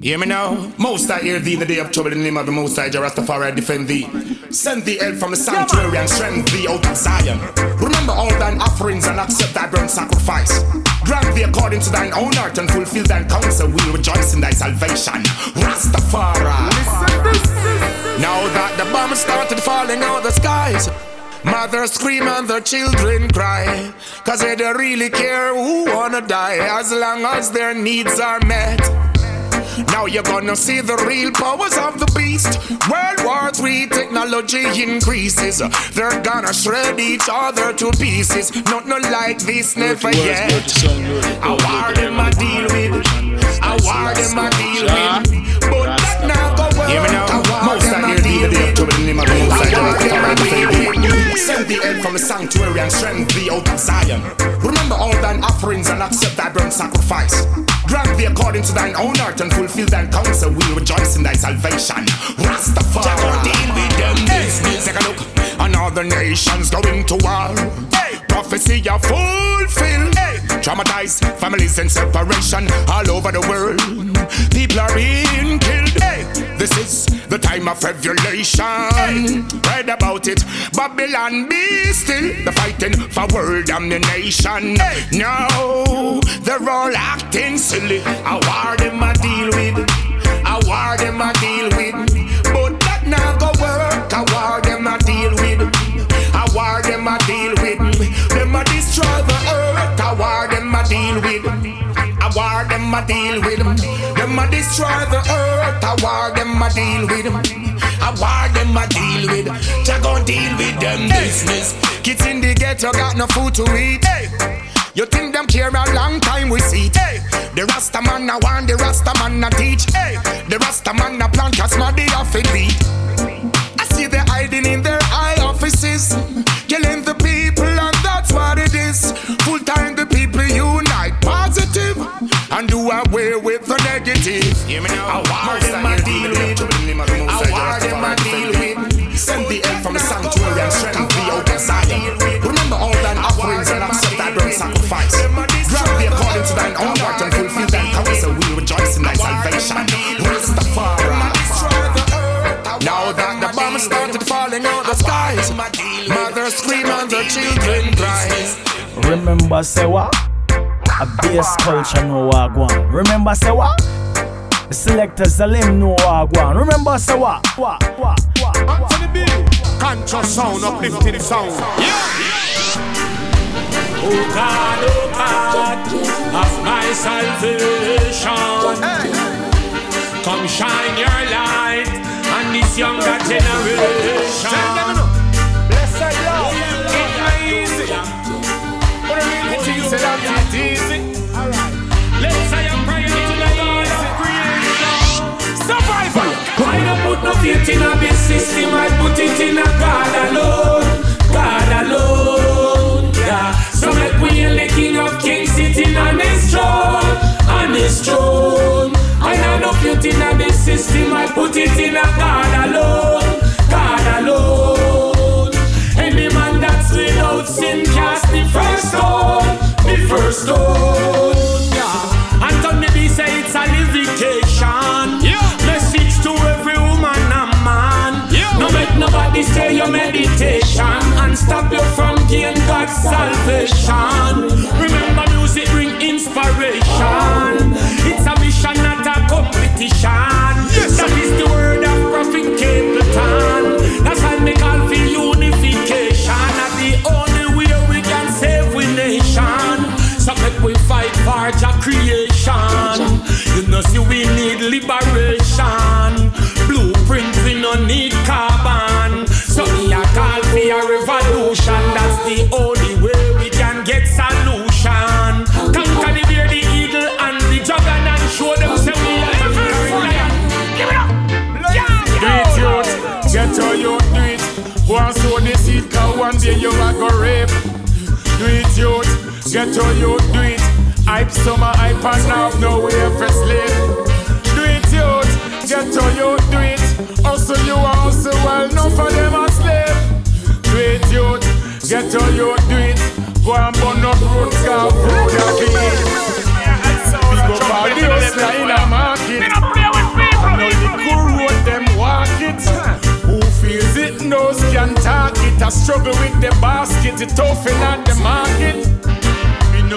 Hear me now? Most I hear thee in the day of trouble in the name of the Most I, Rastafari, defend thee. Send thee help from the sanctuary and strength thee out of Zion. Remember all thine offerings and accept thy burnt sacrifice. Grant thee according to thine own heart and fulfill thine counsel. We'll rejoice in thy salvation. Rastafari. Now that the bombs started falling out the skies. Mothers scream and their children cry. Cause they don't really care who wanna die as long as their needs are met. Now you're gonna see the real powers of the beast. World War III technology increases. They're gonna shred each other to pieces. Not no like this, never yet. I war them I deal with. I war them I deal with. But that now go work. Hear me now. Most I hear the day to the name of the Most I Send the help from the sanctuary and strength thee out of Zion. Remember all thine offerings and accept thy burnt sacrifice. Grant thee according to thine own heart and fulfill thine counsel. We'll rejoice in thy salvation. Rastafari. Jack deal with them business. Take a look. And other nations going to war. Hey. Prophecy are fulfilled. Hey. Traumatized families in separation all over the world. People are being killed. Hey. This is the time of revelation. Hey. Read about it. Babylon be still. The fighting for world domination. Hey. Now they're all acting silly. I war them I deal with. I war them I deal with. But that now go work. I war them I deal with. Them I deal with. Them I destroy the earth. I war them I deal with. I war them I deal with. Them I destroy the earth. I war them I deal with. I war them I deal with. Just go deal with them business. Kids in the ghetto got no food to eat. Hey. You think them care a long time we see hey. The Rasta man a want the Rasta man a teach hey. The Rasta man a plant cause my day off it beat I see they hiding in their high offices Remember say what? A bass culture know what go on. Remember say what? The selectors the limb know what go. Remember say what? What? What? What? To the beat. Conscious sound, uplifting sound. Oh God, oh God, of my salvation. Come shine your light on this younger generation. Really think say that it's easy. Let's say a prayer to the God of creation. Survival. I don't put no faith in a big system, I put it in a God alone. God alone. Yeah. So make we the King of Kings sitting on his throne, on his throne. I have no faith in a big system, I put it in a God first stone. Yeah. The B say it's a livication. Yeah. Message to every woman and man. Yeah. No make nobody stay your meditation and stop you from gain God's salvation. Remember, music bring inspiration. It's a mission, not a competition. Yes, that is the word of Prophet Capleton. For creation. You know, see we need liberation. Blueprint we no need carbon. So me a call for a revolution. That's the only way we can get solution. Conquer the bear, the eagle, and the and show them say we are the first lion. Give it up. Do it, youth. Get how you do it. Go and sow the seed, cause one day you are go rape. Do it, youth. Get how you do it hype, so my iPad now no way for sleep. Do it, youth, get to you, do it. Also, you are also well, no for them asleep. Do it, youth, get to you, do it. Go and burn up roots, go through the beat. Go for the hustler in a market. And all road, them walk it. Who feels it knows can talk it. I struggle with the basket, it's tough in at the market.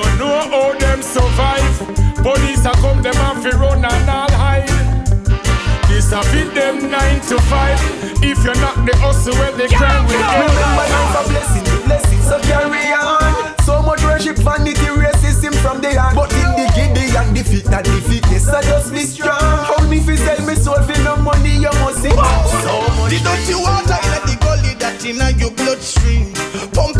We no know how them survive. Police a come, them have to run and all hide. This a fit them nine to five. If you're not the hustle, where they crime will get Remember life a blessing, blessing, so carry on. So much worship, vanity, racism from the heart. But in the giddy and the fit and the fitness, I just be strong. Hold me fi sell me soul for no money, you must sing. So much. The dirty water in the gully that in your bloodstream. Pump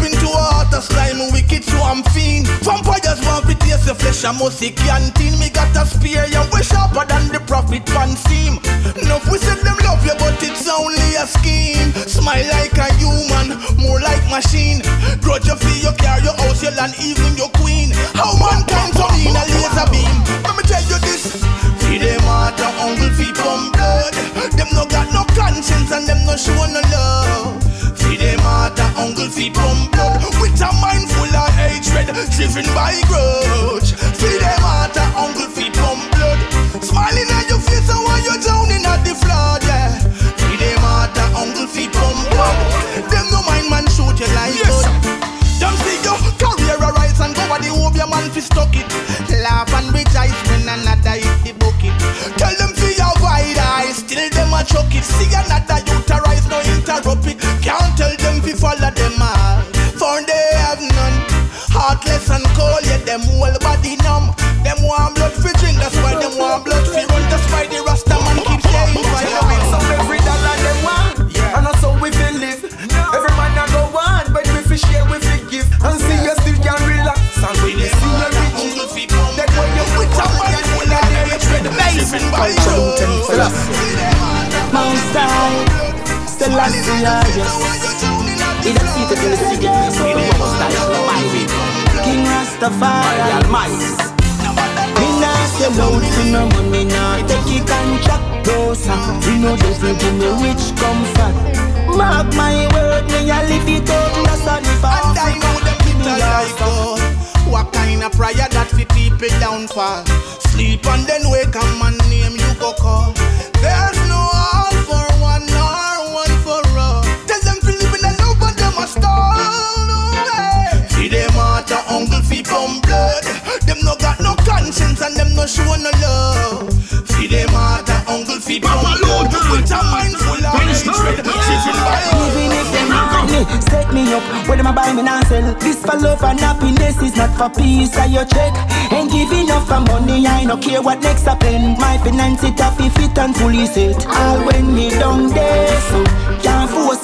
into water slime, wicked swamp fiend. Vampires want to taste the flesh, I must see canteen. Me got a spear, you way sharper than the prophet pan seam. Enough we said them love you, but it's only a scheme. Smile like a human, more like machine. Grudge you feel your car, your house, your land, even your queen. How mankind come in a laser beam. Let me tell you this. See them heart and uncle feet from blood. Them no got no conscience and them no show no love. See them heart and uncle feet from blood. With a mind full of hatred, driven by grudge. See them and uncle feet from blood. Smiling at your face and while you're drowning at the flood, yeah. See them and uncle feet from blood. Them no mind man shoot you like yes. Them see your career arise and go at the hope your man fi stuck it. Laugh and rejoice when another hit the bucket. Tell them see your wide eyes, still them a chuck it. See another Selassie, yes. He that seated in the secret place of the Most High shall abide with him. King the Rastafari. Almighty. Me nah sell out for no money, nah take it contract closer. You know the feel give me rich comfort. Mark my word, me a live it out, that's all if I And I know them people like God. What kind of prayer that fi people downfall? Sleep and then wake up and name you go call. Love and them a stall. Hey. See them heart a uncle fi pump blood. Them no got no conscience and them no show no love. See them heart a uncle fi pump blood. With a mind full of hatred, driven by Even if them hurt me, set me up Where them a buy me now sell This for love and happiness is not for peace I your check Ain't give enough for money I no care what next happen My finance it up if fit and fully set All when me down there So can't force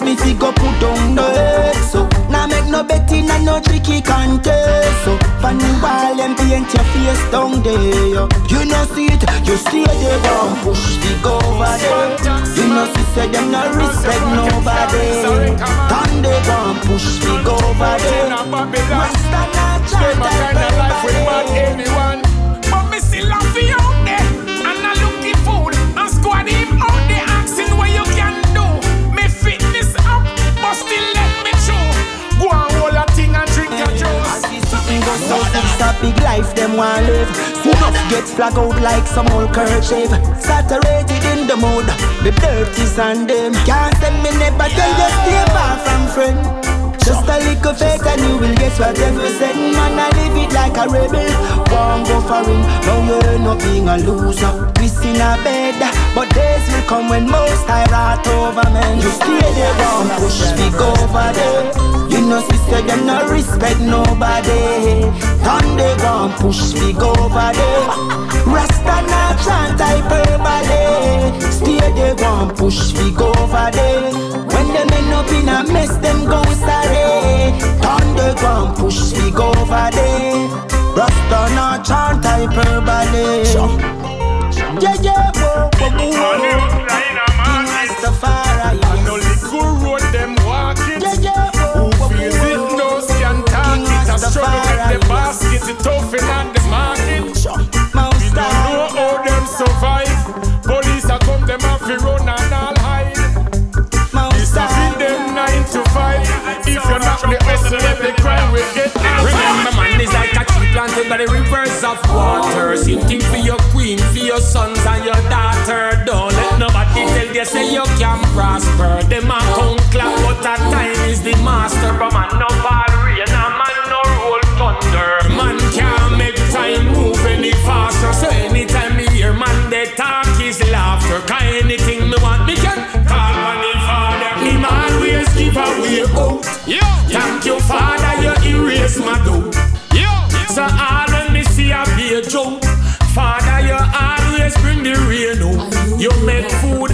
me to go put down the head So now make no betting and no tricky contest So. Funny while them paint your face down there yo. You know see it, you stay there Go push the go over there You know see say them no respect nobody. Turn they go and push me go over there Rasta not try a kind of life with bad anyone. Big life them want live. See enough get flag out like some old kerchief. Saturated in the mood The dirt is on them. Can't send me never tell you stay far from friend Just a little faith and you will get whatever you send. Man I live it like a rebel. Won't go for him. Now you end up being a loser. In a bed But days will come when most I rat over men. You stay there won't push me over there Know sister them no respect nobody. Turn they gon' push me go over there. Rasta not chant hyperbole. Stay they gon' push me go over there. When them end up in a mess them go sorry. Turn they gon' push me go over there. Rasta not chant hyperbole. Yeah yeah whoa whoa whoa The it and the market. We don't know how them survive. Police are come, them have to run and all hide. It's a feed them nine to five. If you're not the hustle, let the crime will get Remember, man is like a tree planted by the rivers of waters. You think for your queen, for your sons and your daughter. Don't let nobody tell you say you can prosper. Them a come clap, but at time is the master. But man, no bad real, faster. So anytime me hear man they talk is laughter. Cause anything me want me can call on the father. Him always give a way out. Yeah. Thank you father, you erase my doubt. Yeah. So all when me see a be a joke. Father, you always bring the rain out. You make food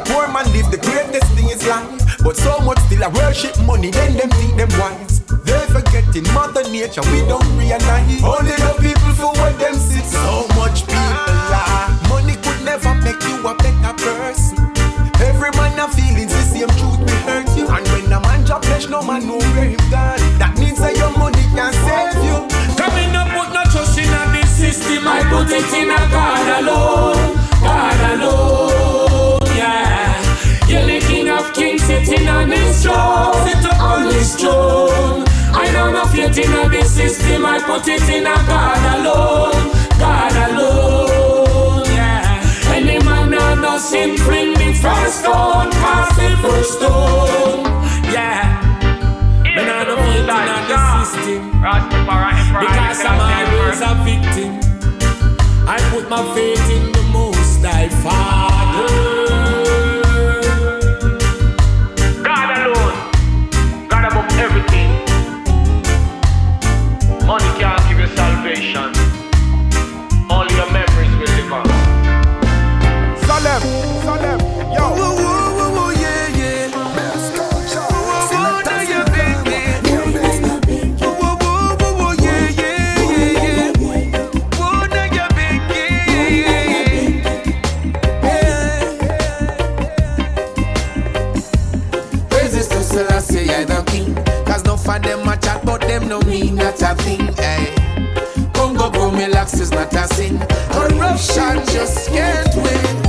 The poor man live the greatest thing is life. But so much still I worship money, then them think them wise. They forgetting mother nature, we don't realize. Only the people for what them sit. So much people lie. Money could never make you a better person. Every man have feelings, the same truth will hurt you. And when a man drop flesh, no man know where him gone. That means that your money can save you. Coming up with no trust in this system, I put it in a God alone. in on his throne. Sit up on this throne. I know no faith in this system. I put it in a God alone. God alone. Yeah. Any man that doesn't bring the first stone, cast the first stone. Yeah. But I don't faith in the system. Because I'm always a victim. I put my faith in the Most High Father. no mean not a thing, eh? Congo Gomilax is not a sin. Corruption just can't win.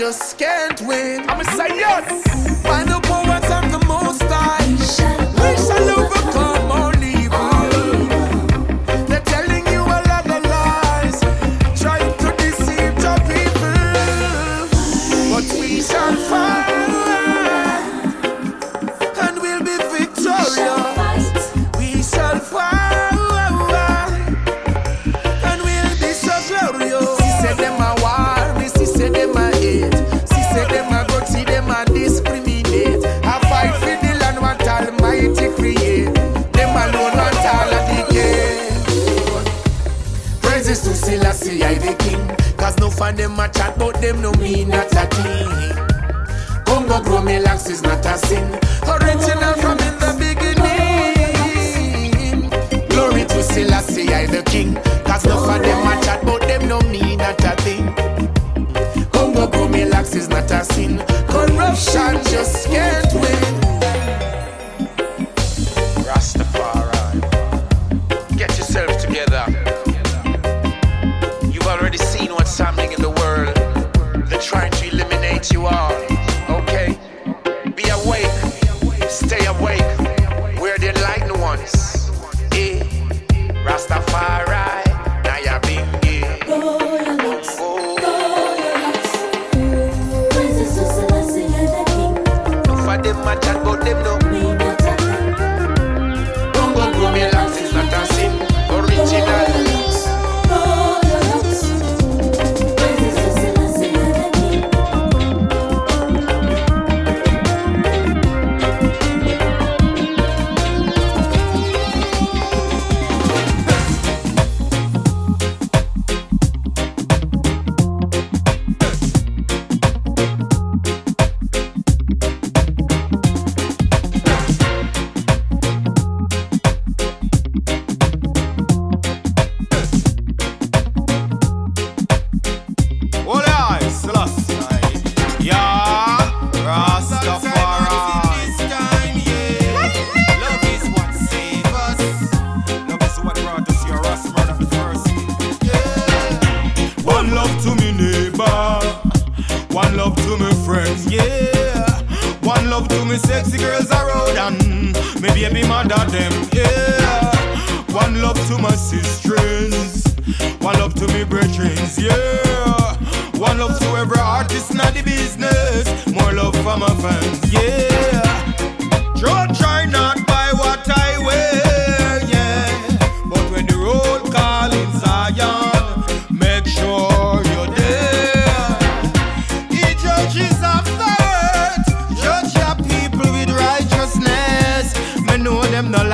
just scared.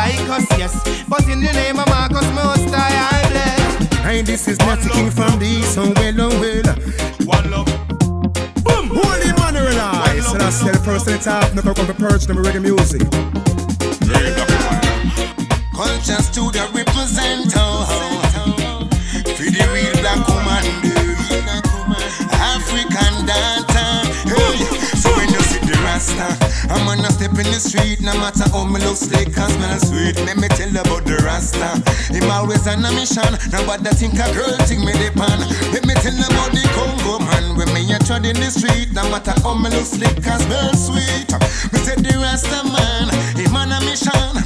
Like us, yes, but in the name of Marcus Most High, I bless. And this is not king from the east, so well and well. One love, Boom! Holy man, realize. So that's the first thing top, no come to purge them reggae music. Culture studio represent oh, oh. For the real black woman. African dancer Rasta I'm gonna step in the street No matter how me look slick and smell sweet. Let me tell about the Rasta. Him always on a mission. Nobody think a girl think me the pan. Let me tell about the Congo man. When me a trod in the street No matter how me look slick and smell sweet. Me say the Rasta man Him on a mission.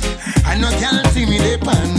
I know can't see me the pan.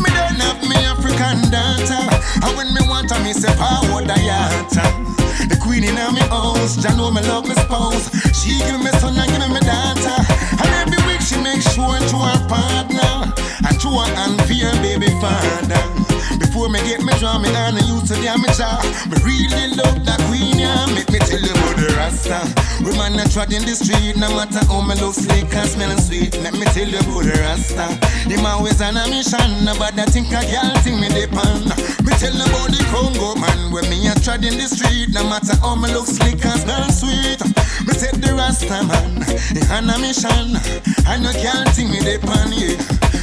Me don't have me African dancer And when me want her, me say power Diata The queen in me house Jah know me love me spouse. She give me son and give me daughter. And every week she makes sure to her partner. And to her and baby father Before me get me draw me and I used to damage her Me really love that queen, yeah. Make me tell you about the Rasta. Woman I trod in the street No matter how me look slick and smelling sweet. Let me tell you about the Rasta. Him always on a mission Nobody think a girl think me depend. Me tell you about the Congo man When me a trod the street No matter how me look slick and smell sweet Me said the Rasta man on a mission. I no girl think me depend yeah.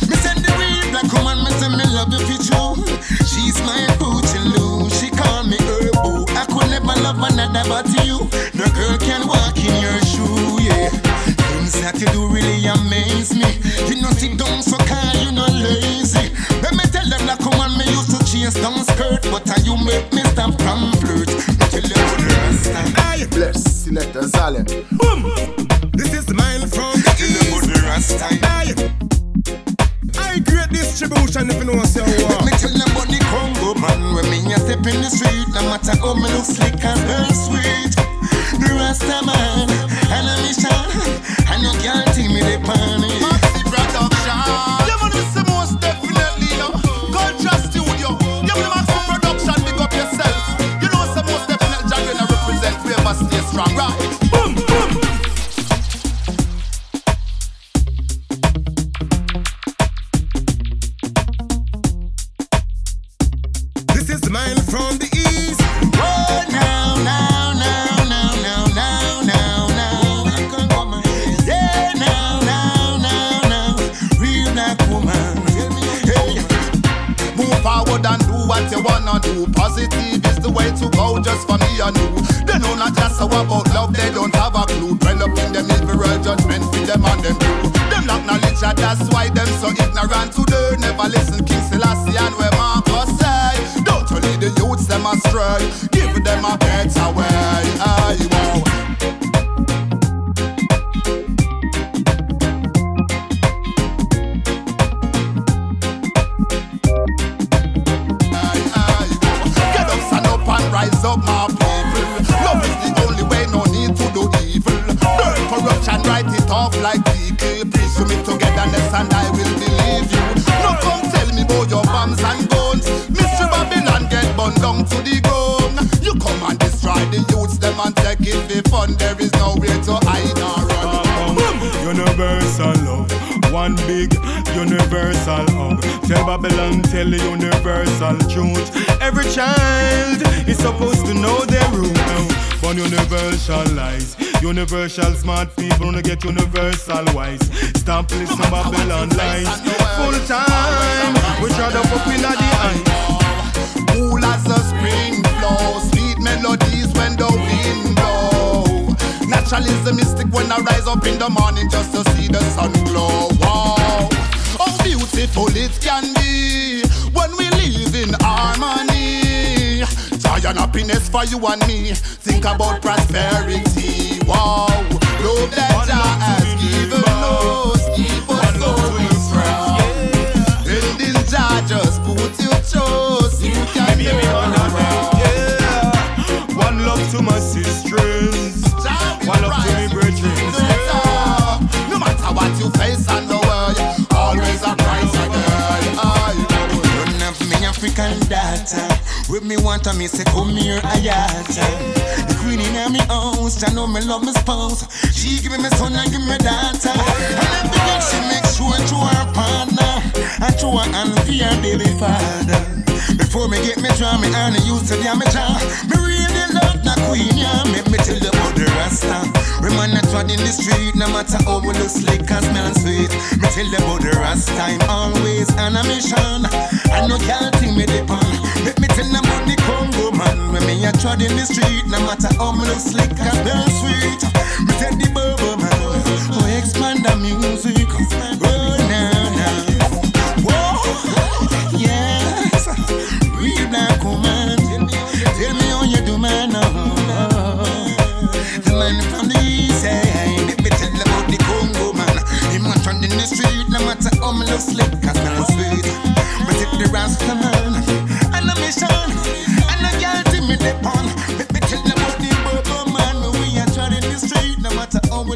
Me said the real black woman Me say me love you for true. She's my boochiloo She call me her boo I could never love another but you. No girl can walk in your shoe, yeah. Things that you do really amaze me. You know sit down so car, you know lazy. Let me tell them come on me used to chase down skirt But you make me stop from flirt? you I bless Selector Salem. Boom! This is mine from the Tell you what the rasta I, great distribution if you know say Let what. me tell them about the Congo man When me a step in the street No matter how me look slick and smell can be when we live in harmony. Joy and happiness for you and me. Think about prosperity. Wow, love that Jah has given us. Keep us going strong. And in Jah just put your trust. You can be One love to my sisters, one love to me brethren. No matter what you face on the African daughter. With me want to me say come here ayata. The queen in me house, I know me love my spouse. She give me my son and give me daughter. And day she make sure to her partner and to her and for her baby father. Before me get me draw me and used to me jaw. Me really love the queen, yeah. Make me tell the the rasta. Women that trod in the street, no matter how we look slick and smell sweet. Me tell you about the rasta time, always a mission. I know girl think me depend. Let me tell them about the Congo man. When me a trod in the street, no matter how me look slick and smell sweet. Me tell the bubble man, oh expand the music. Oh now now. Whoa, yes. Real black woman, tell me how you do man. Oh, oh, oh. the man from the me look slick and smell sweet. But if the Rasta man, a mission, a me me the man. When we a trod in the street, no matter how we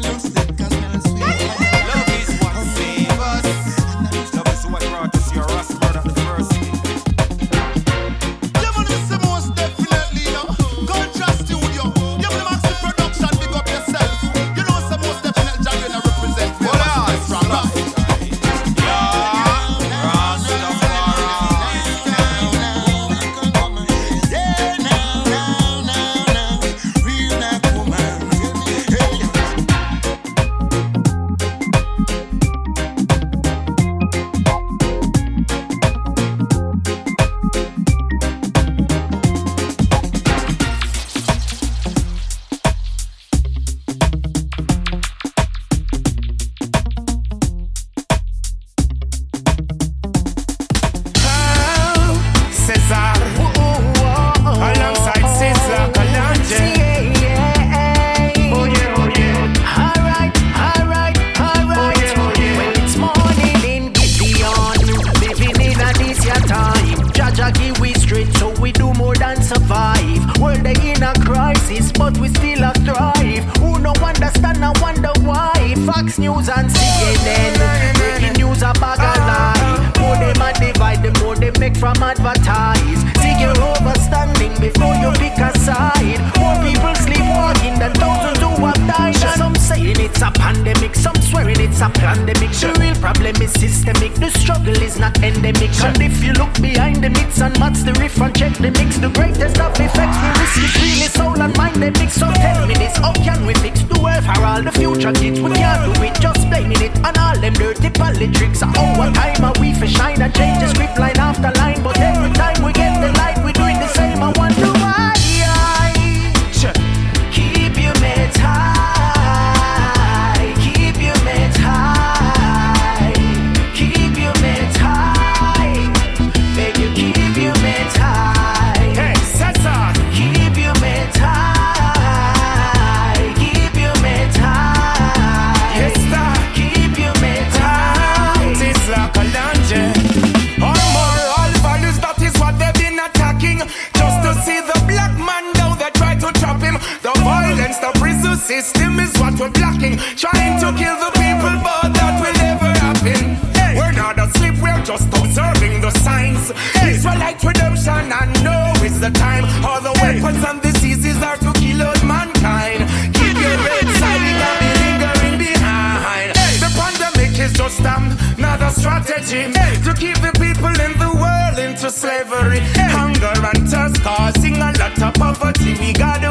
the time. All the weapons and diseases are to kill out mankind. Keep your head silent and be lingering behind. The pandemic is just another strategy to keep the people in the world into slavery. Hunger and thirst causing a lot of poverty. We gotta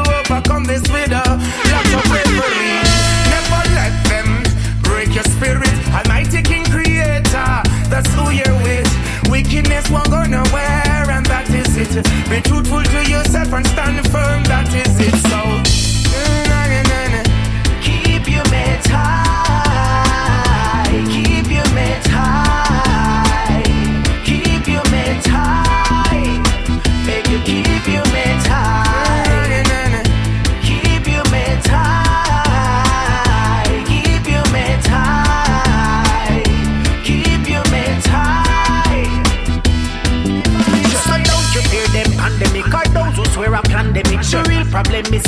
Be truthful to yourself and stand firm,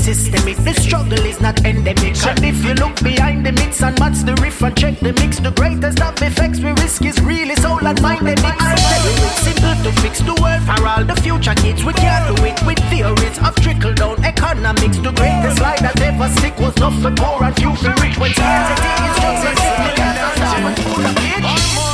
systemic. The struggle is not endemic. And if you look behind the mix and match the riff and check the mix, the greatest of effects we risk is really soul and mind it's simple to fix the world for all the future kids. We can't do it with theories of trickle down economics. The greatest lie that ever stick was not for poor and few for rich. When scarcity is just a sickness, that's it's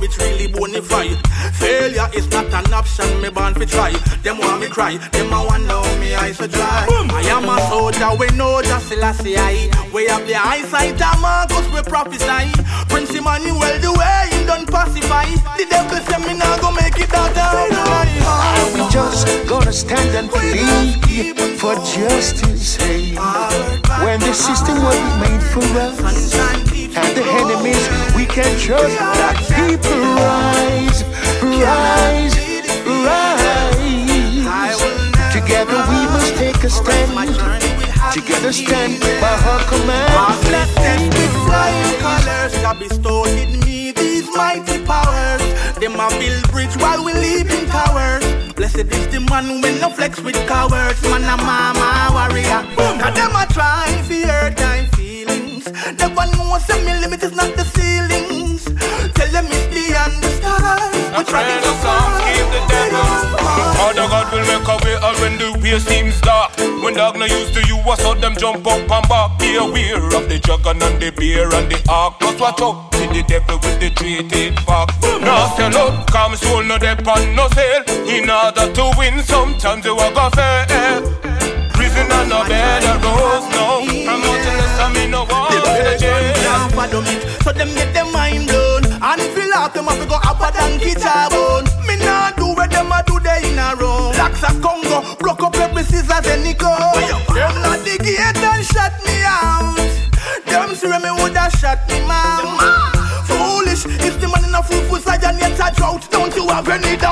get discouraged, really bonafide. Failure is not an option, me born fi try. Them want me cry, them a wonder how me eyes so dry. I am a soldier, we know just Selassie I. We have the eyesight of Marcus, we prophesy. Prince Emmanuel, the way he done pacify. The devil say me not go make it out Are we just gonna stand and plead for justice? Hey, when the system wasn't made for us and the enemies we can trust, that people rise, rise, rise. Together we must take a stand. Together stand by her command. Let them be flying colors that bestowed in me these mighty powers. Them a build bridge while we live in towers. Blessed is the man when no flex with cowards. Man a mama warrior. Now them a try fi hurt feelings. Never know say me limit is not the ceilings. It's the understand. We try to keep the devil. Father God will make a way out when the way seems dark. When dog no used to you, I saw them jump up and back. Be aware of the dragon and the bear and the ark. Plus watch out to the devil with the three-teeth back. Now sell out, come soul no dep on no sale. In order to win, sometimes you are gonna fail. Prison and a bed of rose, no. I'm out to less, I mean no one to jail. Can't fathom it, so them get them mind blown. Have to go up and guitar bone. Me nah do what them a do they in a row. Blacks a Congo, broke up every scissors and Nico. Them not the gate and shut me out. Them see me woulda shut me mouth. Foolish, if the man in a fool for side and yet a drought. Don't you have any doubt?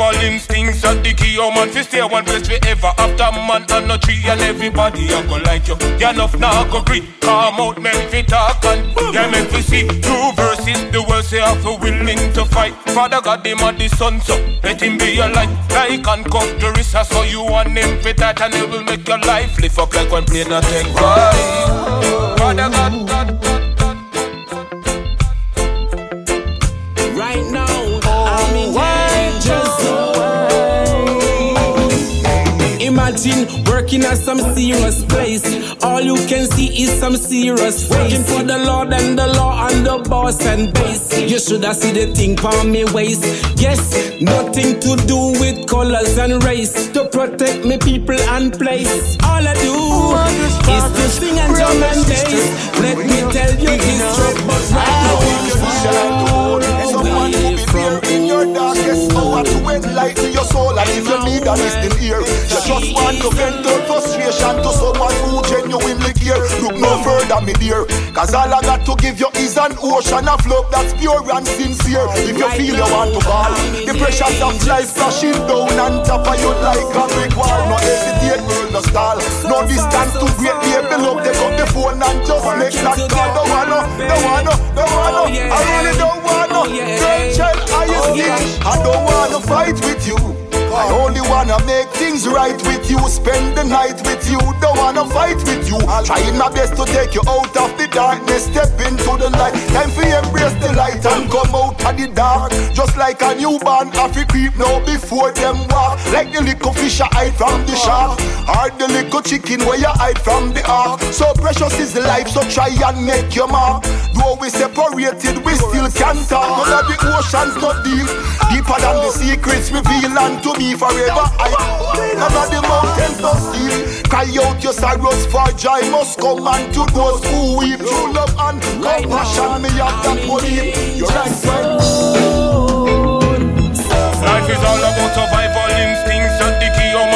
Survival instincts and the key. Oh man, fi stay one place forever. After man and no tree and everybody a go like you. You enough now go agree. Come out, men fi talk and yeah, men fi see true verses. The world say have to willing to fight. Father God, him a the son, so let him be your light. Like and cut the wrist, so you want him fi that and it will make your life live up like one plane a take five. Father God. Working at some serious place. All you can see is some serious face. Working for the Lord and the law and the boss and base. You should have seen the thing on me waist. Yes, nothing to do with colors and race. To protect me people and place. All I do is to sing and drum and bass. Let me tell you this truth, but right now to enlighten your soul And if you need a listening ear You just want to vent your frustration to someone who genuinely care. Look no further me dear Cause all I got to give you is an ocean of love that's pure and sincere. If you feel you want to ball The pressures of life crashing down on top of you like a brick wall. No hesitate, world no stall. No distance too great, baby love Take up the phone and just make that call. Don't wanna, don't wanna, don't wanna. I really don't wanna. Girl, child, I don't wanna fight with you I only wanna make things right with you Spend the night with you Don't wanna fight with you. Trying my best to take you out of the darkness Step into the light. Time for embrace the light And come out of the dark. Just like a newborn Happy creep now before them walk. Like the little fish I hide from the shark. Or the little chicken where you hide from the ark So precious is the life So try and make your mark. Though we separated We still can talk. None of the oceans not deep. Deeper than the secrets revealed unto me forever I None of the mountains not steep Cry out your sorrows for joy must come unto those who weep. True love and compassion me have that believe You're right friend Life is all about survival instincts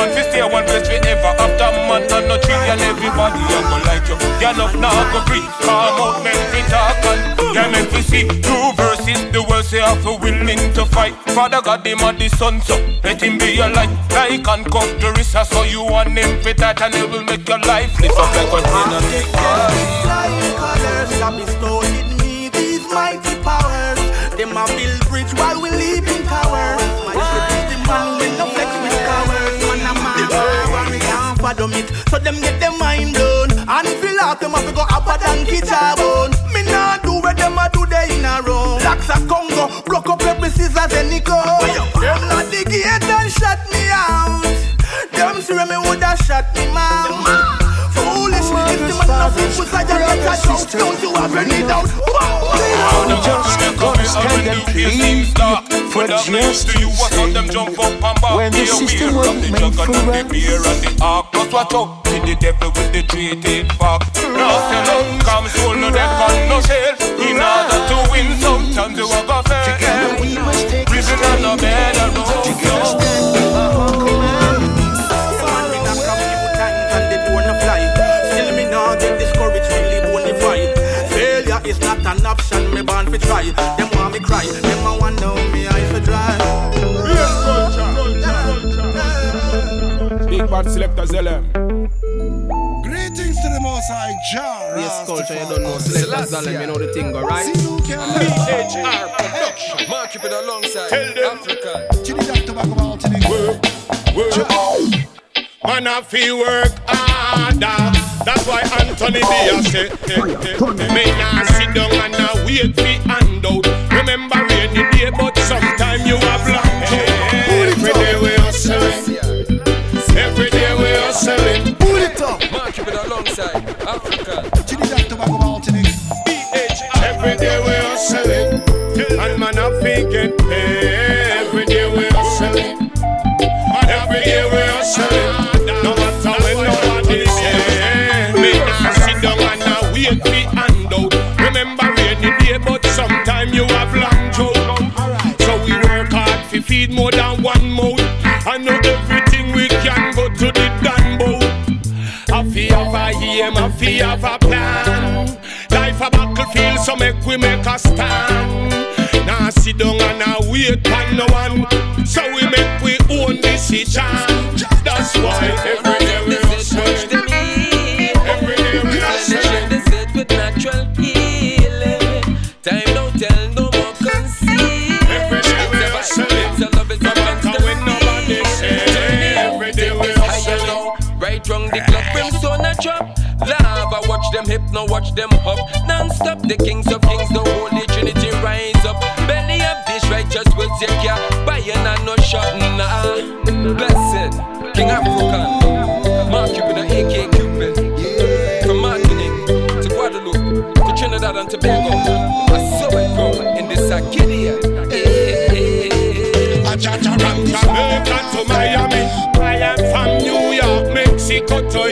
and man fi stay one place forever After man. And no trillion everybody a go like you. You enough now go breathe. Calm out men fi talk and Yeah men fi see Two verses. The world say have to willing to fight. Father God him and the son so Let him be your light. Like and cut the wrist so you want him. Fit that And it will make your life lift up like a container Flying colors that bestowed in me these mighty powers. Them a build So them get their mind blown and feel like them have to go up a donkey bone. Me nah do what them a do they in a row. Blacks a Congo, broke up every scissors and nickel. Them not the gate and shut me out. Them see me woulda shot me mouth. Foolish, if the man of people say you get a shout, don't you have any doubt? just cause kind of please for just to say when the system was made for us. beer and the the devil with the three-teeth fork. No sell up, come soul, no death and no shell. In order to win, sometimes you have a fair. Living on a bed and born fi try. Them want me cry, them a wonder how me eyes for dry. Big bad selector Zellem. Greetings to the most high Jah Yes, culture, you don't know. Select that you know the thing, go right? BHR production. Mark it alongside Africa. Man, I feel work harder. That's why Anthony B. I say, me nah sit down and I wait for handout. Remember rainy day, but sometime you have long day. Every day we hustling. Every day we hustling. Pull it up. Mark it alongside Africa. Every day we hustling. And man, I feel get paid. Feed more than one mouth. I know everything we can go to the Danbo. I feel have a aim, I feel have a plan. Life a battlefield, so make we make a stand. Now sit down and I wait on no one. So we make we own chance. That's why them hip, now watch them hop. Non-stop, the kings of kings, the holy trinity rise up. Belly up, this righteous will take ya. Buying and no shot, nah. Blessed, King African. Mark Cupid, AK Cupid. From Martinique to Guadeloupe to Trinidad and Tobago. I saw it go in this Arcadia. Jamaica to Miami. I am from New York, Mexico to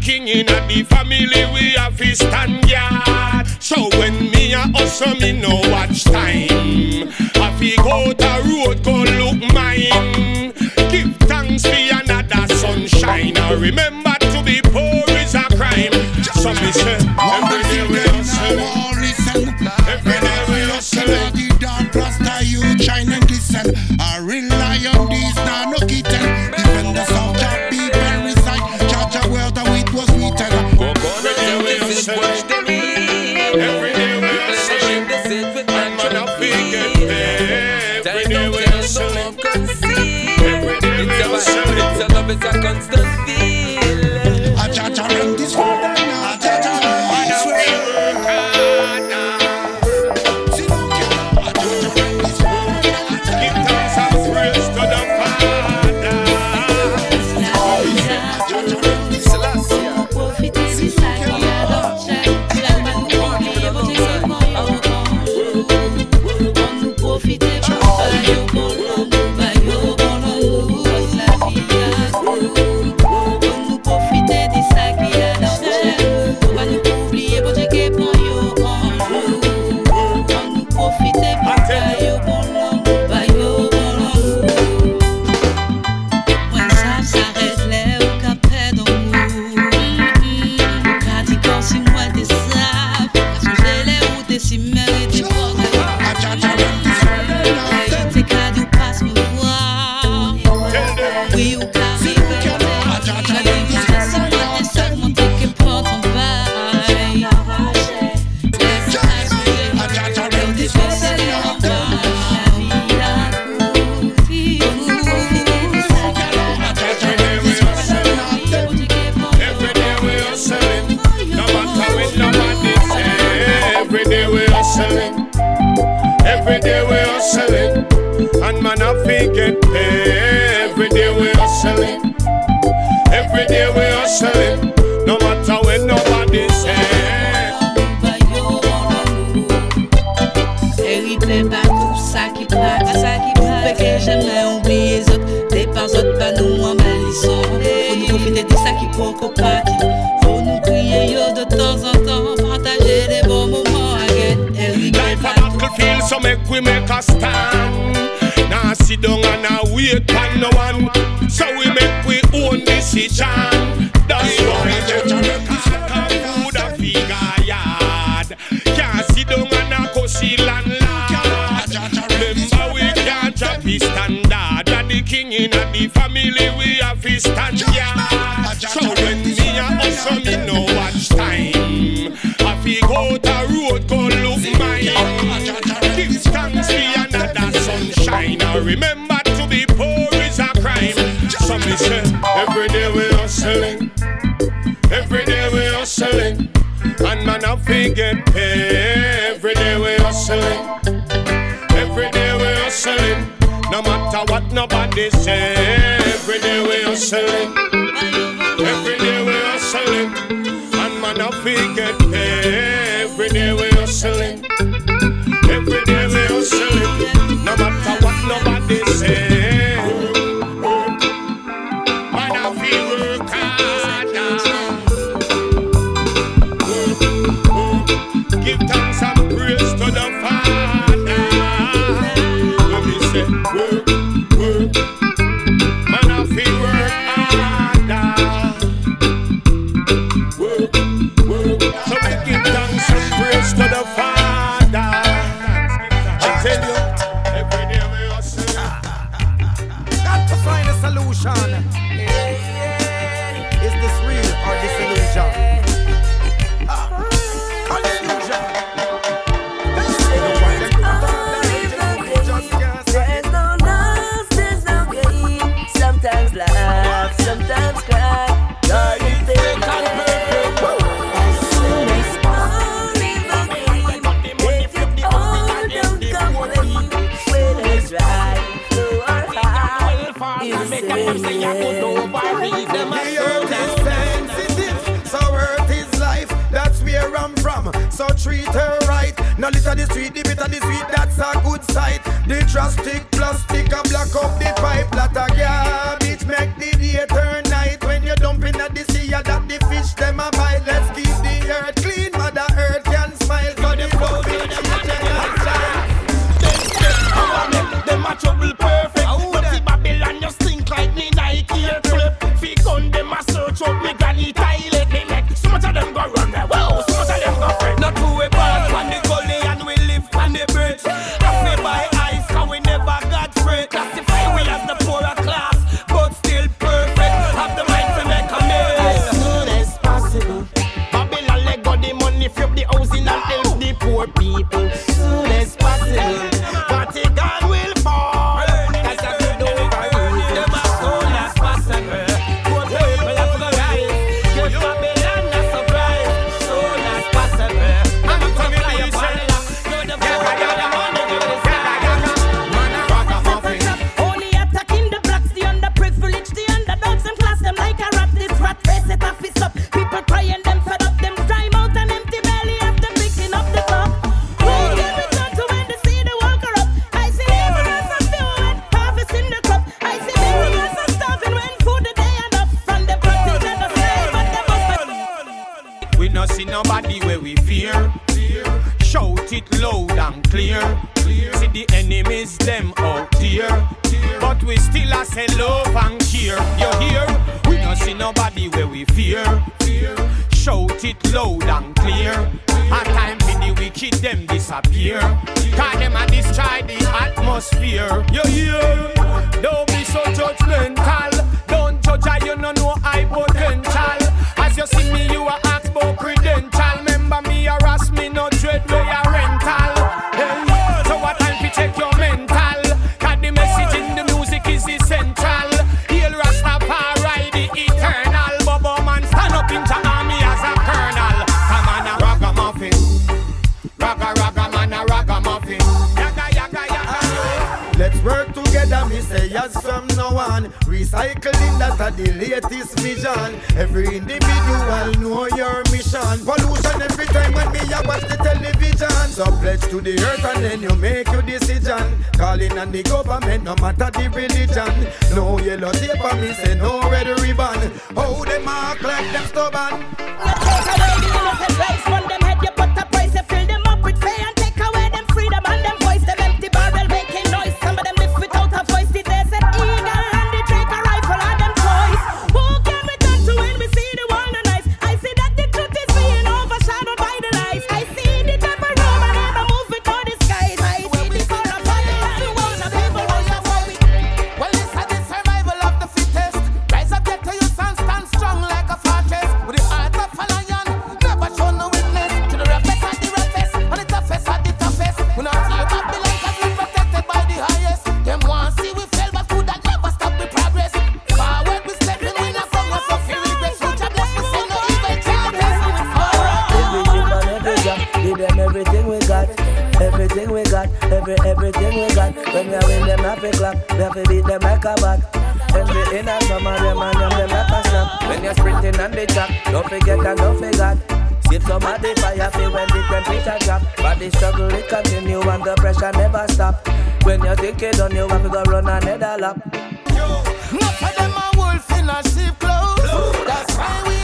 king in the family, we have to stand yard. So when me a hustle, me no watch time. I fi go the road, go look mine. Give thanks for another sunshine. I remember to be poor is a crime. So me say, A constant hustling, and man, I think get paid. Every day we hustling, every day we hustling, no matter when nobody says. Hérité par tout ça qui passe, tout peke jamais oublié zot, départ zot, pas nous en balissant. Faut nous profiter de ça qui pour copain. A. Now sit down and now wait on no one. So we make we own decision. That's why judge a record food a figure yard. Can't sit down and now go see landlord. Remember we can't drop the standard. That the king in the family we have to stand Every day we hustling, every day we hustling, and man I get paid. Every day we hustling, every day we hustling, no matter what nobody say. Every day we hustling, say love and care. You hear? We don't see nobody where we fear. Shout it loud and clear. A time for the wicked them disappear. Cause them a destroy the atmosphere. You hear? Don't be so judgmental. Don't judge I you no know I potential. As you see me, you are ask for credential. Remember me harass me, no dread where I rental. suppliers from now on. Recycling that are the latest vision. Every individual know your mission. Pollution every time when me watch the television. So pledge to the earth and then you make your decision. Calling on the government, no matter the religion. No yellow tape on me, say no red ribbon. How them act like them stubborn. struggle it continue and the pressure never stop. When you take it on, you have to go run another lap. Yo, not for them a wolf in a sheep clothes. That's why we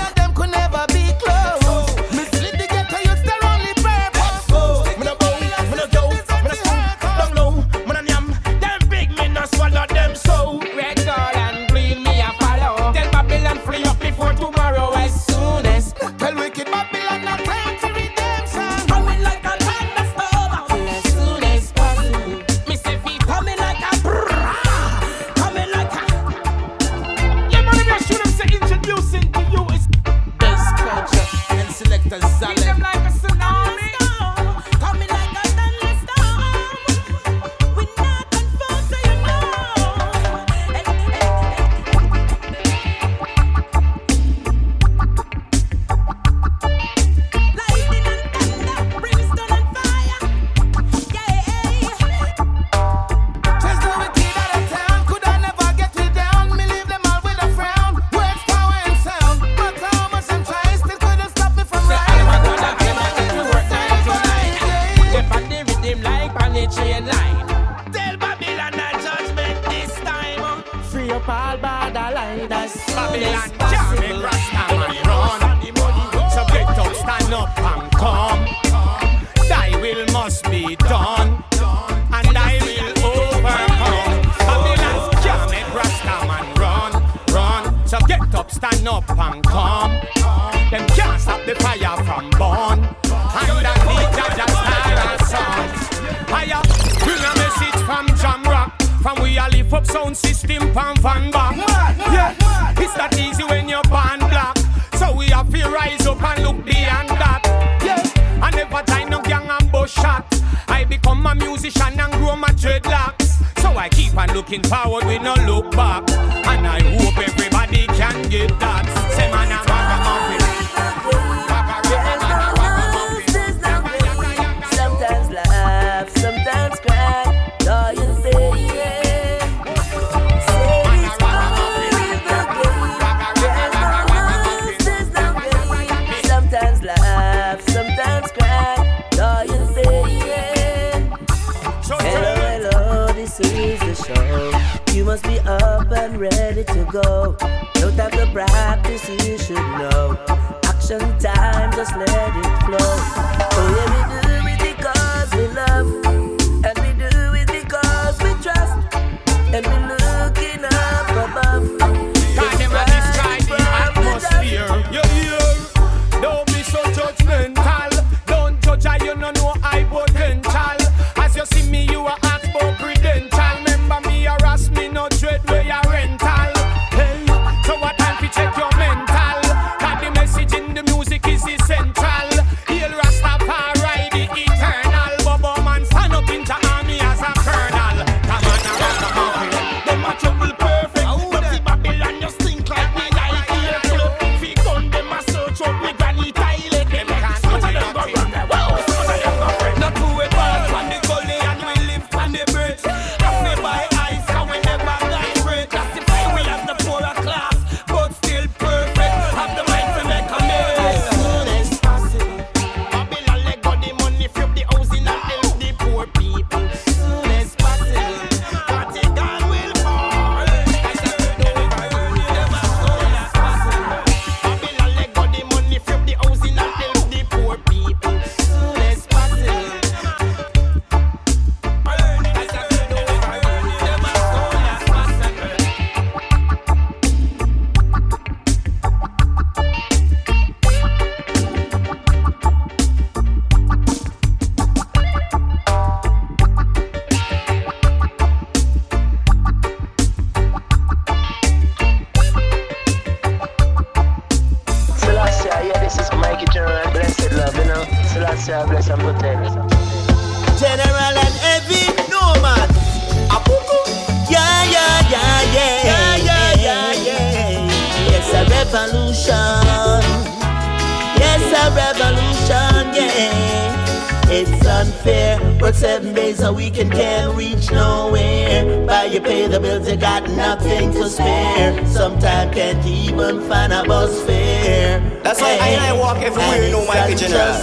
seven days a week and can't reach nowhere. But you pay the bills, you got nothing to spare. Sometimes can't even find a bus fare. That's why hey, I, I walk everywhere, you know, my general.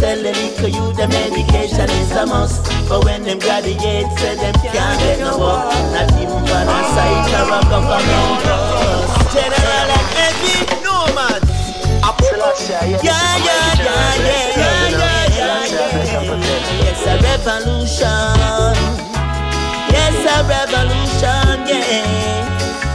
Tell the little you the medication is a must But when them graduates say them can't get no work Not even for a site or a government bus General and every nomad Yeah, yeah, yeah, yeah, yeah a revolution. Yes, a revolution, yeah.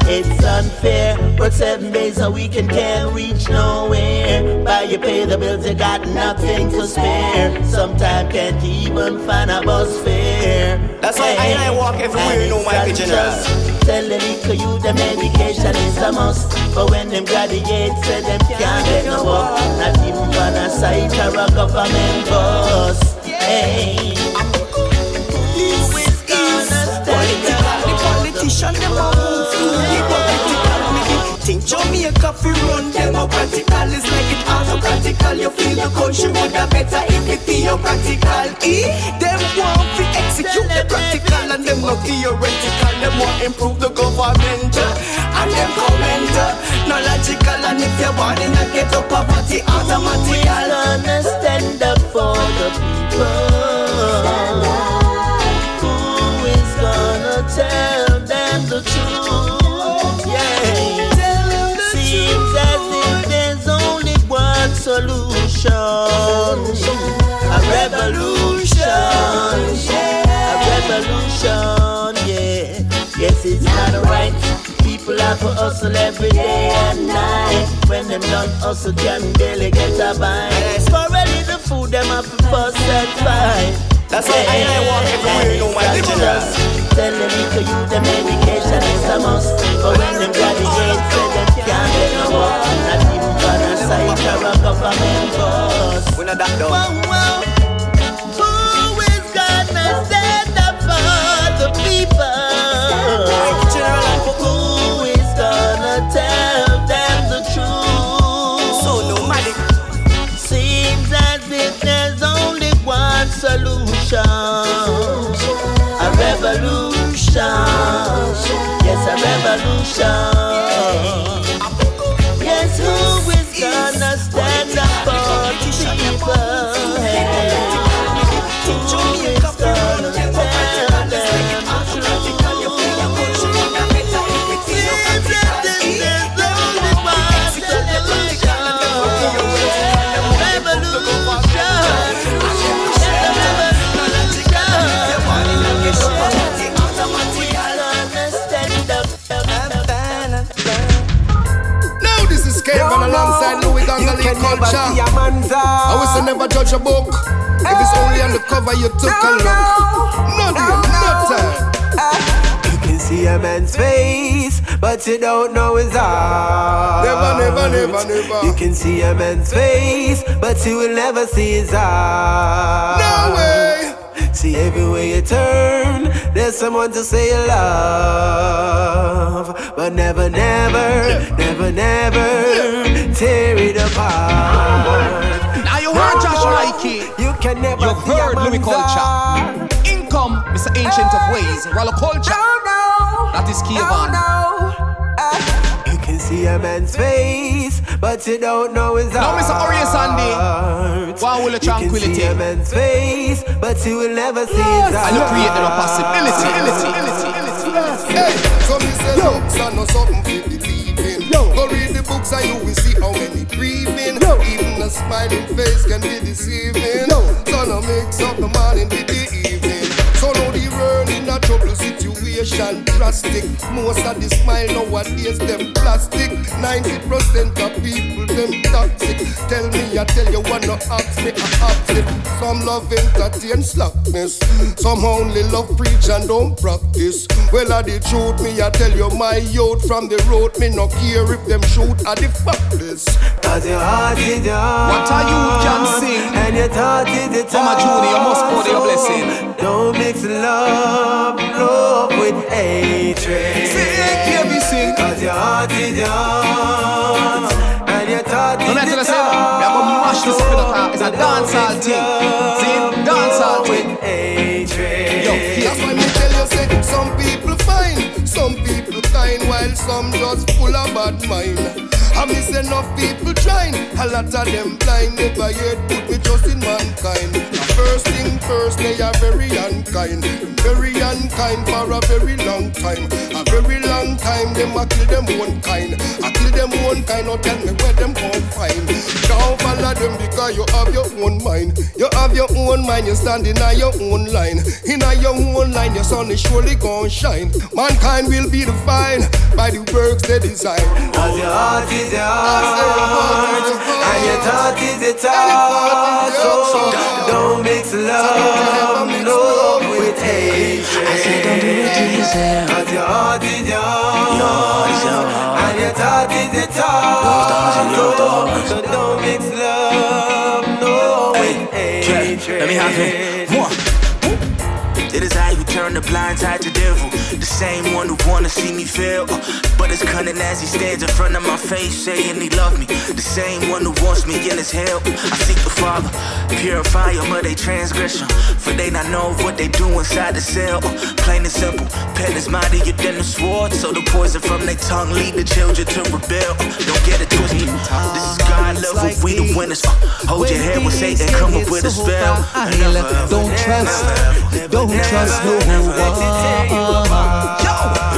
It's unfair. Work seven days a week and can't reach nowhere. But you pay the bills, you got nothing to spare. Sometimes can't even find a bus fare. That's why hey, I, I walk everywhere, you know my pigeon Tell the little you the medication is a must But when them graduates, say them can't get no work Not even on a site or a government bus way. This is politician. Think run democratical. Like it autocratical. You feel the country would better if it. E them want execute the practical and them not theoretical. Them want improve the government and them no logical. And if you're a automatical stand up for the people. Who is gonna tell them the truth? Seems as if there's only one solution. A revolution. A revolution. Yeah. Yes, it's not right. People have to hustle every day and night. When them done hustle, can barely get a bite. For food, them to and fight. That's why I, I walk everywhere, you know my general. Tell the little youth them education is a must. But when them graduate, say them can't get no work. Not even for a site or a government boss. We're not that dumb. One solution. A revolution. Yes, a revolution. Culture. I was to never judge a book. If it's only on the cover, you took a look. No no time. Uh, you can see a man's face, but you don't know his heart. Never, never, never, never. You can see a man's face, but you will never see his heart. No way. See, everywhere you turn, there's someone to say you love. But never, never, never, never tear it apart. Now you heard Josh Mikey. You can never You heard Louis Culture. Income, Mr. Ancient of Ways. Rollo Culture. That is Kevin. You see a man's face, but you don't know his Now, heart. Mr. Orion Sandy. One will of You can tranquility. see a man's face, but you will never see his heart. And you create the possibility. Hey, so me say looks are not something for believing. Go read the books and you will see how many breathing. Even a smiling face can be deceiving. So no mix up the morning with the evening. So now the world in a trouble situation drastic. Most of the smile nowadays them plastic. 90% of people them toxic. Tell me, I tell you, wanna ask me, I ask it. Some love entertain slackness. Some only love preach and don't practice. Well, I the truth, me, I tell you, my youth from the road, me no care if them shoot at the factless. Cause your heart is young. What are you can sing? And your thought is the Mama Judy, you must pour your blessing. Don't mix love, love with hatred. Sing, baby, sing. Cause your heart is young. And your thought is the the same, we are gonna mash this up in. It's a dancehall thing. See, dancehall thing. Yo, That's why me tell you, say, some people fine, some people kind, while some just full of bad mind. I miss enough people trying, a lot of them blind, never yet put me just in mankind. First thing first, they are very unkind, very unkind for a very long time. A very long time, them a kill them one kind. I kill them one kind, now tell me where them gon' find. Don't follow them because you have your own mind. You have your own mind, you standing on your own line. In your own line, your sun is surely gon' shine. Mankind will be defined by the works they design. Cause your heart is heart And your thought is your thought So don't mix love, love with Cause your heart is your And your thought is So don't mix love, no with Let me have it. One. It is I who turn the blind eye to devil. The same one who wanna see me fail. But as cunning as he stands in front of my face, saying he love me. The same one who wants me in his hell. I seek the Father, purify them of their transgression. For they not know what they do inside the cell. Uh, Plain and simple, pen is mightier than the sword. So the poison from their tongue lead the children to rebel. Uh, Don't get it twisted. This is God level, we the winners. Uh, Hold your head when Satan come up with a spell. Don't trust, don't trust no one.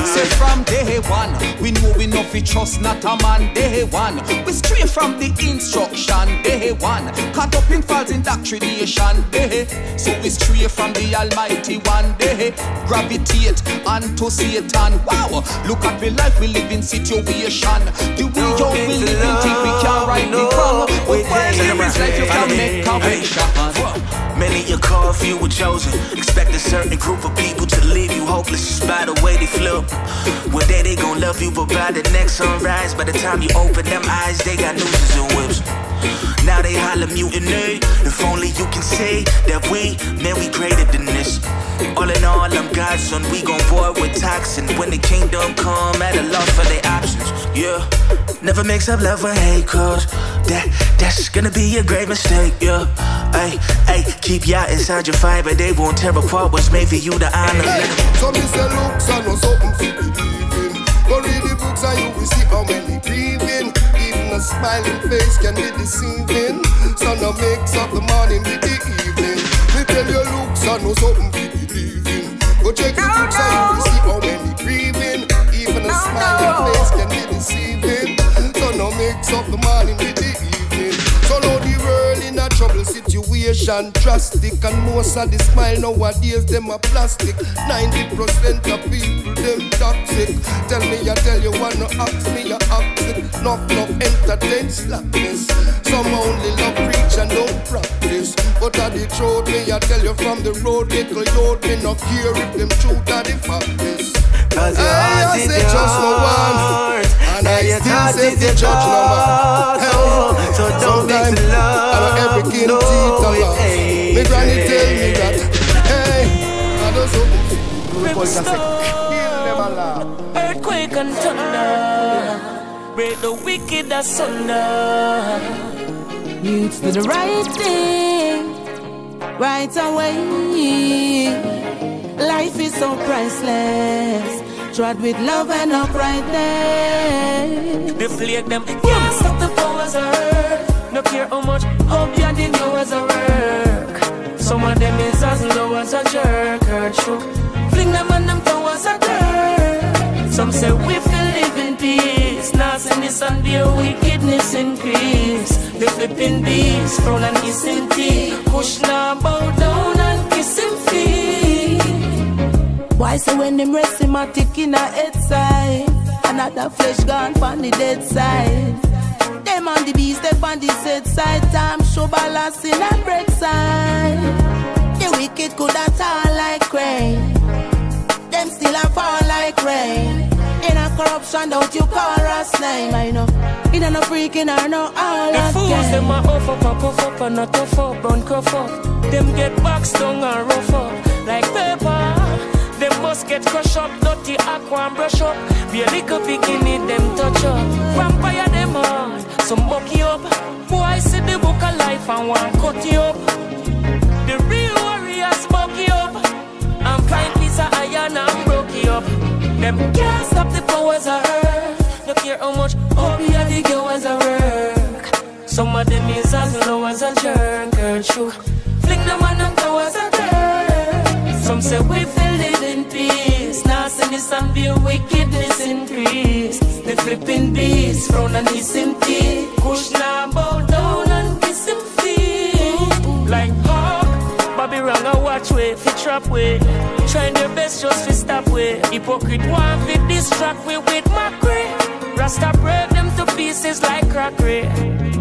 Say from day one, we know we know fi trust not a man. Day one, we straight from the instruction. Day one, caught up in false indoctrination. Day, so we straight from the Almighty One. Day, gravitate unto Satan. Wow, look at the life we live in situation. The way you we live in, think we can't right the wrong. But first, in this life you can make a Many you call, few were chosen. Expect a certain group of people to leave you hopeless just by the way they flip. One day they gon' love you, but by the next sunrise, by the time you open them eyes, they got nooses and whips. Now they holler mutiny. If only you can say that we, man, we greater than this. All in all, I'm God's son. We gon' void with toxin. When the kingdom come, at a loss for their options. Yeah, never mix up love with hate, cause that that's gonna be a great mistake. Yeah, hey, hey, keep y'all inside your fire, but They won't tear apart what's made for you to honor. Hey, so me say, look, son, no something to believe in. Go read the books and you will see how many grieving. A smiling face can be deceiving. So no mix up the morning with the evening. Me tell you, look, son, no something to believe in. Go check the books and you will see how many grieving. Even a smiling face can be deceiving. Situation drastic And most of the smile nowadays them a plastic. 90% of people them toxic. Tell me I tell you wanna ask me you ask it. Enough love entertain slackness. Some only love preach and don't practice. But at the truth me I tell you from the road Little youth me no care if them truth or the fact is Cause your heart is your just no one heart And I your still thoughts say is the your judge no man oh, So don't mix Sometimes love I know every king no, teeth a with Me granny tell me that Hey, I know. Something Kill them a laugh Earthquake and thunder. Break the wicked asunder. Youths do the right thing right away. Life is so priceless. Trod with love and uprightness. The plague them can't stop the powers of earth. No care how much hope you did know as a work. Some of them is as low as a jerk or shook. Fling them on them towers of dirt. Some say we feel live in peace. Nastiness and their wickedness increase. The flipping beast, frown and hissing teeth. Push now, bow down and kiss feet. Why say when them rest him a tick in a head side? Another flesh gone from the dead side. Them on the beast, they on the set side. Time show in a break side. The wicked could have tall like rain. Them still a fall like rain. In a corruption, don't you call us name? I know, it ain't no freaking or no all The fools them a off up and puff up and a tough up, run cuff up. Them get boxed down and rough up. Like paper. Get crushed up, dirty aqua and brush up. Be a little bikini, them touch up. Vampire them on, some buck you up. Boy see the book of life and one cut you up. The real warriors buck you up. And find piece of iron and I'm broke you up. Them can't stop the powers of earth. No care how much you have the girls a work. Some of them is as low as a jerk or true. Fling them on them towers a dirt. Some say we feel live in peace. Nastiness and their wickedness increase. The flipping beast, from and hiss him teeth. Push now, bow down and kiss him feet. Like hawk, Bobby wrong a watch way, fi trap way. Trying their best just fi stop way. Hypocrite want fi distract way with mockery. Rasta break them to pieces like crockery.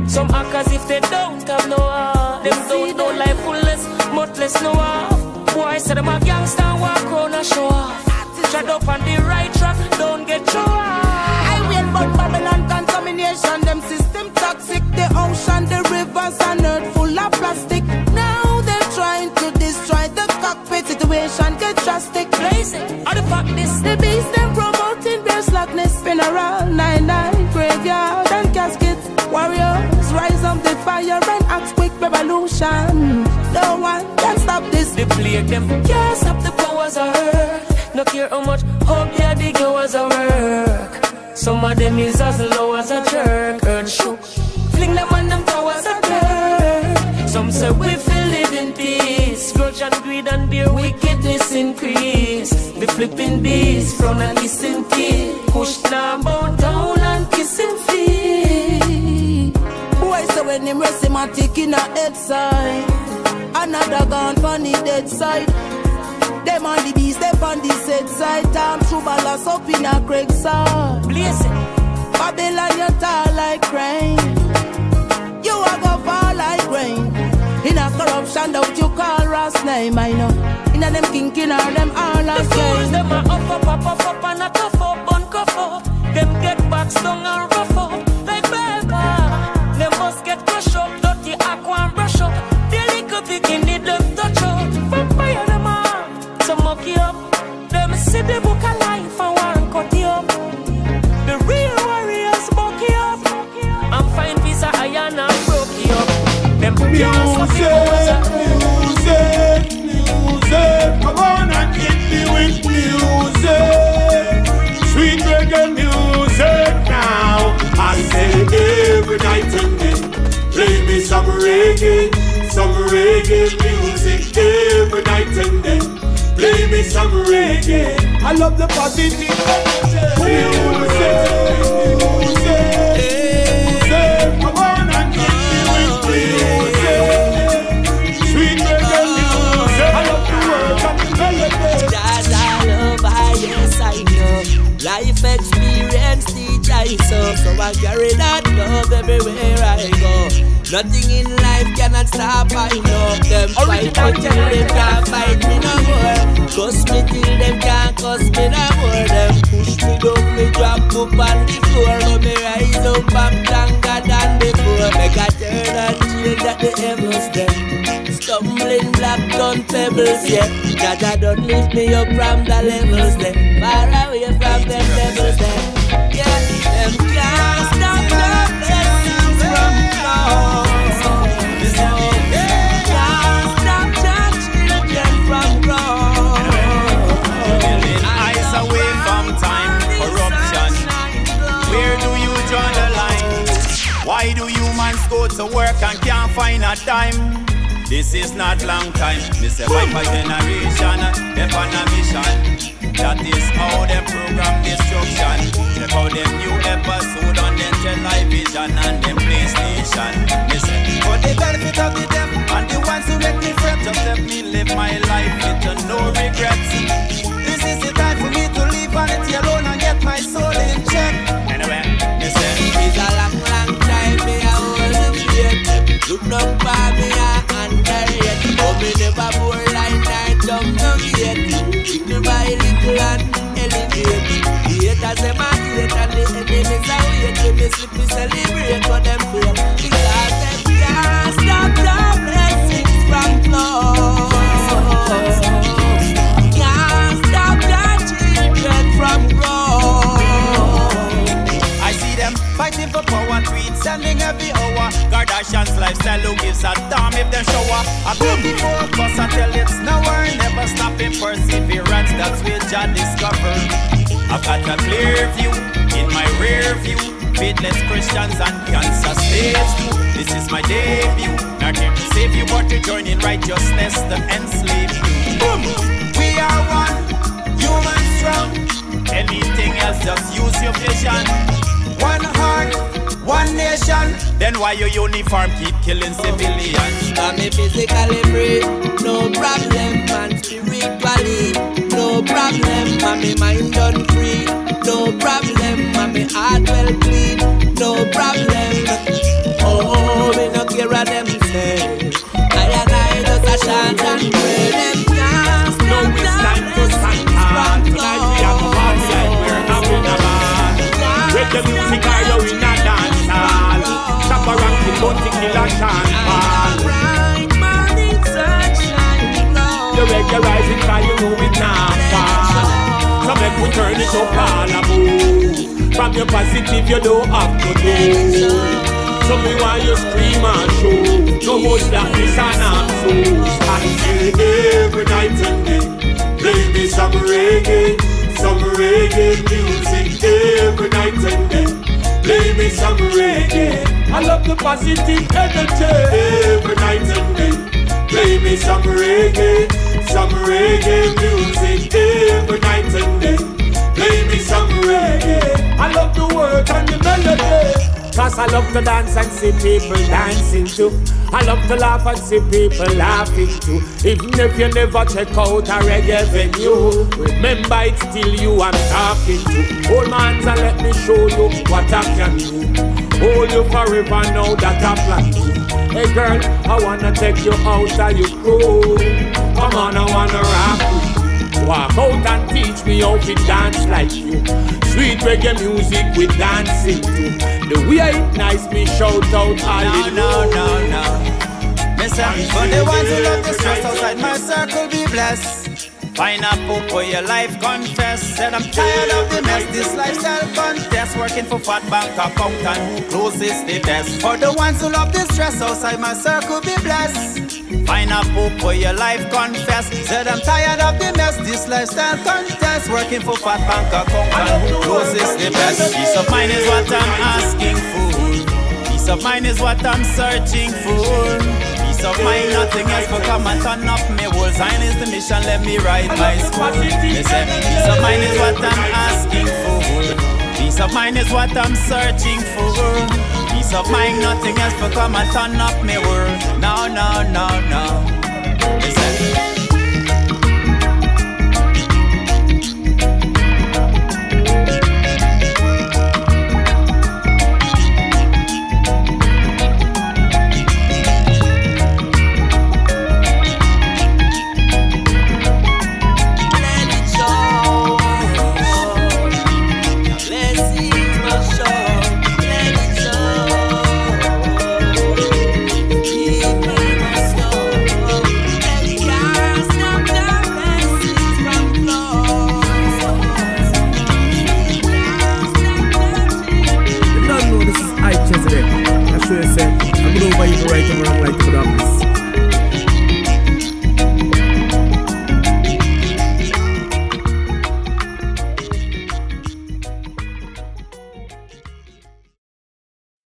Some act if they don't have no heart. Them don't know life fullness, mutless no half. Boy say them a gangster walk round and show off. Tread up on the right track, don't get show off. I will but Babylon contamination, them system toxic, the ocean, the rivers and earth full of plastic. Now they're trying to destroy the cockpit situation, get drastic. Blazing, how the fuck this? The beast them promoting their slackness, funeral, nine nine, graveyard and caskets. Warriors rise up the fire and act quick revolution. No one can stop this. The plague them can't the powers of earth. No care how much hope you dig you as a work. Some of them is as low as a jerk. Earth shook. Fling them on them towers of dirt. Some say we feel live in peace. Grudge and greed and their wickedness increase. The flipping beats from a kissing feet. Push down, bow down and kissing feet. Boy, so when him rest him a tick in a head side. Another gone on the dead side. Them on the beast, them on the set side. Time true balance up in a Craig side. Blaze it. Babylon, you tall like rain. You a go fall like rain. In a corruption, don't you call Ross name, I know. In a them kinking or them all a Fools them a up up up up up and a tough up on cuff up. Them get back stung and rough up like paper. Them must get crushed up, see the book of life and one cut you up. The real warriors buck you up. And find piece of iron and broke you up. Them can't stop you. Music, music, come on and hit me with music. Sweet reggae music now. I say every night and day, play me some reggae, some reggae music every night and day. Play me some reggae. I love the positive music, music, music. Come on and hit me with music. Sweet reggae music. I love the words and the melody. Jazz, I love, I yes, I know. Life experience teach I so. So I carry that love everywhere I go. Nothing in life cannot stop, I know. Them fight me till them can't fight me no more. Cuss me till them can't cuss me no more. Them push me down, me drop up on the floor. But me rise up, I'm stronger than before. Make a turn and change at the heavens them. Stumbling block on pebbles, yeah. Jaja don't lift me up from the levels, them. Far away from them levels, them. Yeah, them can't humans to work and can't find a dime? This is not long time. This a viper generation, they on a mission. That is how they program destruction. Check out them new episode on them television and them PlayStation. Listen, for the benefit of the deaf and the ones who make me fret, just let me live my life with no regrets. This is the time for me to leave vanity alone and get my soul in check. Look down for me under it. But me never bore line nor dumb no gate. Little by little and elevate. The haters them a hate and the enemies a wait. When me slip me celebrate what them I build the focus until it's nowhere, never stopping perseverance. That's where Jah discover. I've got a clear view in my rear view. Faithless Christians and cancer stage. This is my debut. Not here to save you, but to join in righteousness to enslave you. Boom! We are one, human strong. Anything else, just use your vision. One heart, one nation. Then why your uniform keep killing civilians? I'm physically free, no problem, man. Spiritually, no problem. I'm me mind done free, no problem. I'm me heart well clean, no problem. Oh, oh, oh, me no care what them say. I and I just a chant and pray. Them stop it's time to stand hard. Tonight we have a party like we're having a ball. Reggae music are you in a dance hall. Around the bounty kill and chant ball. Bright morning sunshine glow. The reggae rising fire, you know it not fall. So make we turn it up all a move. From your positive, you don't have to do. So me want you scream and show. No more slackness and I'm so. I say every night and day, play me some reggae, some reggae music every night and day. Play me some reggae. I love the positive energy every night and day. Play me some reggae, some reggae music every night and day. Play me some reggae. I love the word and the melody. Cause I love to dance and see people dancing too. I love to laugh and see people laughing too. Even if you never check out a reggae venue, remember it's still you I'm talking to. Hold my hands and let me show you what I can do. Hold you forever now that I plan. Hey girl, I wanna take you out of your crew. Come on, I wanna rock with you. Walk out and teach me how to dance like you. Sweet reggae music with dancing to. The way it nice me shout out hallelujah. No, no, no. Listen, for the ones who love the stress outside my circle, be blessed. Find a book for your life, confess. Said I'm tired of the mess, this lifestyle contest. Working for fat bank account and who closes the best. For the ones who love the stress outside my circle, be blessed. Find a book for your life, confess. Said I'm tired of the mess, this lifestyle contest. Working for fat bank account and who closes the best. Peace of mind is what I'm asking for. Peace of mind is what I'm searching for. Peace of mind, nothing else but come and turn up me whole sign is the mission, let me write my school. Listen, peace of mind is what I'm asking for. Peace of mind is what I'm searching for. Peace of mind, nothing else but come and turn up me world. No, no, no, no.